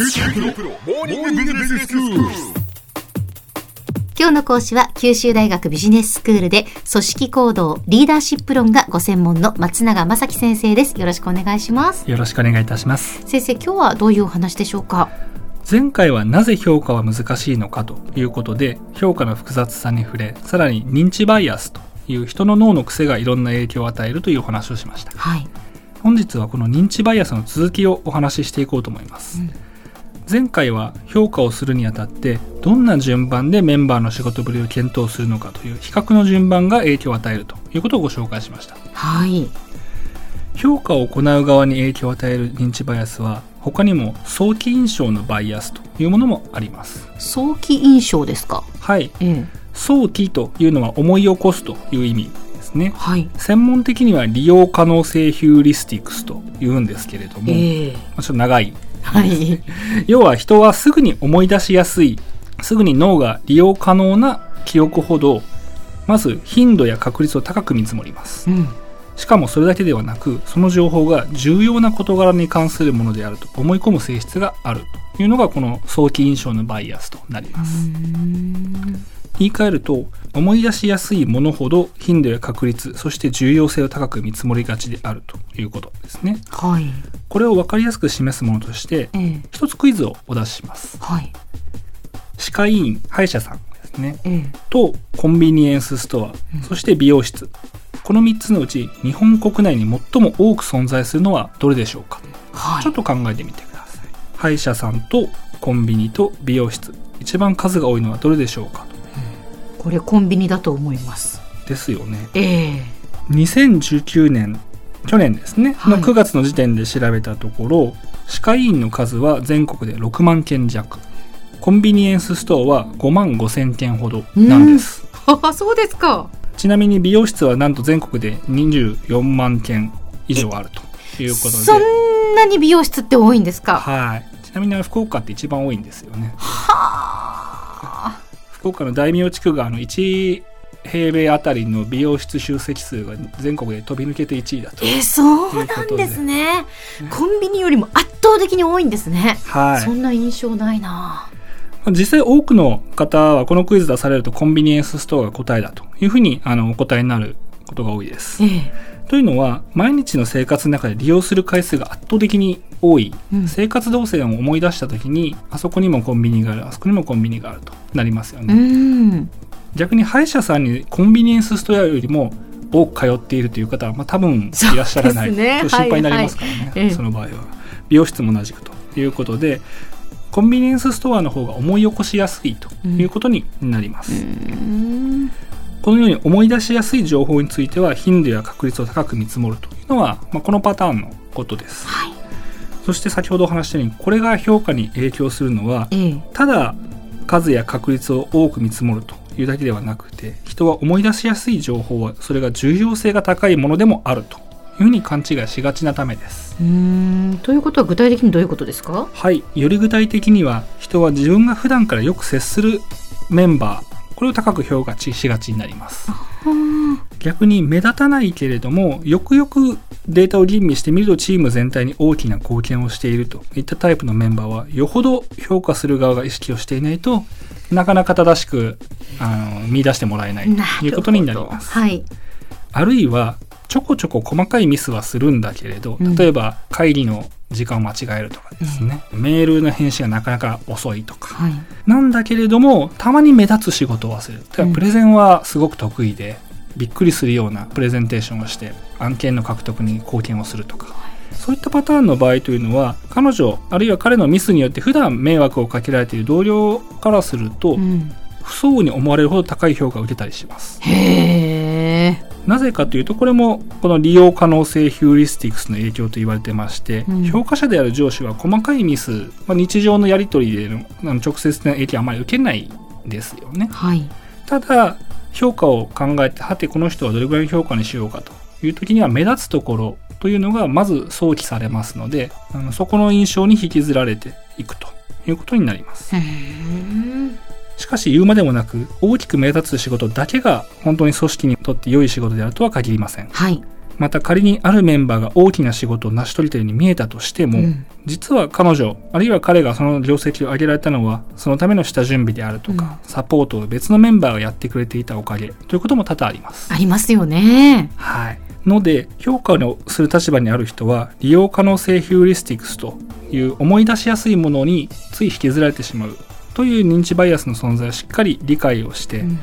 今日の講師は九州大学ビジネススクールで組織行動リーダーシップ論がご専門の松永正樹先生です。よろしくお願いします。よろしくお願いいたします。先生今日はどういうお話でしょうか？前回はなぜ評価は難しいのかということで評価の複雑さに触れさらに認知バイアスという人の脳の癖がいろんな影響を与えるというお話をしました、はい、本日はこの認知バイアスの続きをお話ししていこうと思います、うん、前回は評価をするにあたってどんな順番でメンバーの仕事ぶりを検討するのかという比較の順番が影響を与えるということをご紹介しました。はい。評価を行う側に影響を与える認知バイアスは他にも早期印象のバイアスというものもあります。早期印象ですか？はい、ええ、早期というのは思い起こすという意味ですね、はい、専門的には利用可能性ヒューリスティクスというんですけれども、えー、ちょっと長い、はい、要は人はすぐに思い出しやすいすぐに脳が利用可能な記憶ほどまず頻度や確率を高く見積もります、うん。しかもそれだけではなくその情報が重要な事柄に関するものであると思い込む性質がある。というのがこの早期印象のバイアスとなります言い換えると思い出しやすいものほど頻度や確率そして重要性を高く見積もりがちであるということですね、はい、これを分かりやすく示すものとして、ええ、一つクイズをお出しします、はい、歯科医院歯医者さんですね、え、とコンビニエンスストア、うん、そして美容室。この3つのうち日本国内に最も多く存在するのはどれでしょうか、はい、ちょっと考えてみてください。歯医者さんとコンビニと美容室。一番数が多いのはどれでしょうか、うん、これコンビニだと思います。ですよね。ええ。ー、2019年去年ですね、はい、の9月の時点で調べたところ歯科医院の数は全国で6万件弱。コンビニエンスストアは5万5千件ほどなんです、あそうですか。ちなみに美容室はなんと全国で24万件以上あるということで。そんなに美容室って多いんですか？はい。ちなみに福岡って一番多いんですよね。はあ福岡の大名地区があの1平米あたりの美容室集積数が全国で飛び抜けて1位だと。えそうなんですね、ね、コンビニよりも圧倒的に多いんですね。はい。そんな印象ないな。実際多くの方はこのクイズ出されるとコンビニエンスストアが答えだというふうにあのお答えになることが多いです。ええ、というのは毎日の生活の中で利用する回数が圧倒的に多い、うん、生活動線を思い出した時にあそこにもコンビニがあるあそこにもコンビニがあるとなりますよね。逆に歯医者さんにコンビニエンスストアよりも多く通っているという方は、まあ、多分いらっしゃらない、ね、と心配になりますからね、はいはい、その場合は。美容室も同じくということでコンビニエンスストアの方が思い起こしやすいということになります。このように思い出しやすい情報については頻度や確率を高く見積もるというのは、まあ、このパターンのことです。はい、そして先ほどお話したようにこれが評価に影響するのは、ええ、ただ数や確率を多く見積もるというだけではなくて人は思い出しやすい情報はそれが重要性が高いものでもあるというふうに勘違いしがちなためです。うん。ということは具体的にどういうことですか？はい。より具体的には人は自分が普段からよく接するメンバー。これを高く評価しがちになります逆に目立たないけれどもよくよくデータを吟味してみるとチーム全体に大きな貢献をしていると。いったタイプのメンバーはよほど評価する側が意識をしていないとなかなか正しくあの見出してもらえないということになります。はい、あるいはちょこちょこ細かいミスはするんだけれど例えば会議の時間を間違えるとかですね、うん、メールの返信がなかなか遅いとか、はい、なんだけれどもたまに目立つ仕事を忘れるプレゼンはすごく得意で、びっくりするようなプレゼンテーションをして案件の獲得に貢献をするとか、そういったパターンの場合というのは彼女あるいは彼のミスによって普段迷惑をかけられている同僚からすると、うん、不相応に思われるほど高い評価を受けたりします。なぜかというとこれもこの利用可能性ヒューリスティクスの影響と言われてまして、うん、評価者である上司は細かいミス、まあ、日常のやり取りでの直接的な影響はあまり受けないですよね。はい、ただ評価を考えてはてこの人はどれぐらいの評価にしようかという時には目立つところというのがまず想起されますのであのそこの印象に引きずられていくということになります。しかし言うまでもなく大きく目立つ仕事だけが本当に組織にとって良い仕事であるとは限りません。はい、また仮にあるメンバーが大きな仕事を成し遂げたように見えたとしても、うん実は彼女あるいは彼がその業績を上げられたのはそのための下準備であるとか、サポートを別のメンバーがやってくれていたおかげということも多々あります。ありますよね。はい。ので、評価をする立場にある人は、利用可能性ヒューリスティクスという思い出しやすいものについ引きずられてしまうという認知バイアスの存在をしっかり理解をして、うん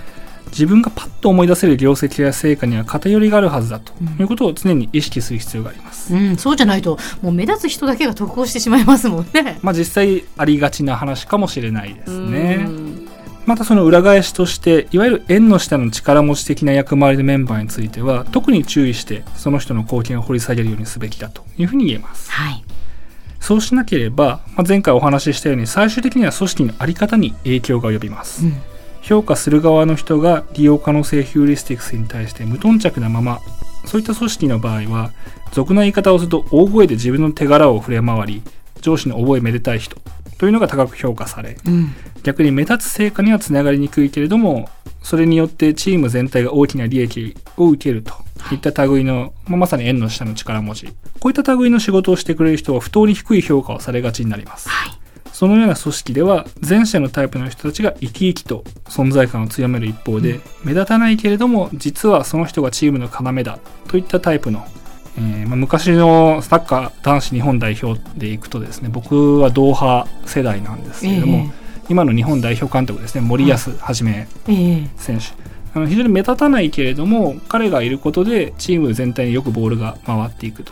自分がパッと思い出せる業績や成果には偏りがあるはずだとうんいうことを常に意識する必要があります。うん、そうじゃないと、もう目立つ人だけが得をしてしまいますもんね。まあ実際ありがちな話かもしれないですねう。んまたその裏返しとして、いわゆる縁の下の力持ち的な役回りのメンバーについては、特に注意してその人の貢献を掘り下げるようにすべきだというふうに言えます。はい。そうしなければ、まあ、前回お話ししたように最終的には組織のあり方に影響が及びます。うん評価する側の人が利用可能性ヒューリスティクスに対して無頓着なまま、そういった組織の場合は、俗な言い方をすると大声で自分の手柄を触れ回り、上司の覚えめでたい人というのが高く評価され、うん。逆に目立つ成果にはつながりにくいけれども、それによってチーム全体が大きな利益を受けるといった類の、まあまさに縁の下の力持ち。こういった類の仕事をしてくれる人は不当に低い評価をされがちになります。はい。そのような組織では前者のタイプの人たちが生き生きと存在感を強める一方で、目立たないけれども実はその人がチームの要だといったタイプの、えーまあ、昔のサッカー男子日本代表でいくとですね僕はドーハ世代なんですけれども、え今の日本代表監督ですね森保はじめええ選手あの非常に目立たないけれども彼がいることでチーム全体によくボールが回っていくと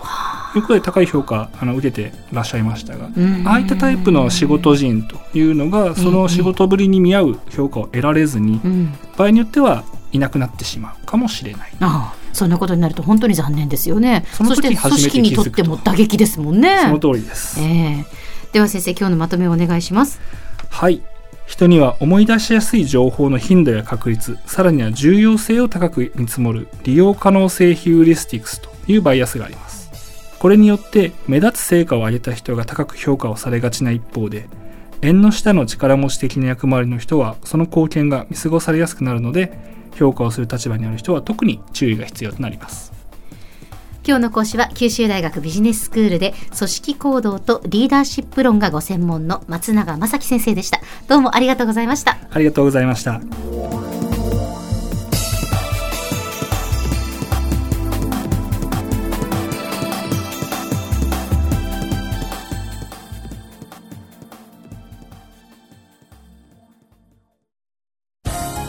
いうことで高い評価あの受けてらっしゃいましたがうんああいったタイプの仕事人というのがその仕事ぶりに見合う評価を得られずにうん。場合によってはいなくなってしまうかもしれない。ああ、そんなことになると本当に残念ですよね。その時して組織にとっても打撃ですもんね。その通りです。ええでは先生、今日のまとめをお願いします。はい。人には思い出しやすい情報の頻度や確率、さらには重要性を高く見積もる利用可能性ヒューリスティクスというバイアスがあります。これによって目立つ成果を上げた人が高く評価をされがちな一方で、縁の下の力持ち的な役回りの人はその貢献が見過ごされやすくなるので、評価をする立場にある人は特に注意が必要となります。今日の講師は九州大学ビジネススクールで組織行動とリーダーシップ論がご専門の松永正樹先生でした。どうもありがとうございました。ありがとうございました。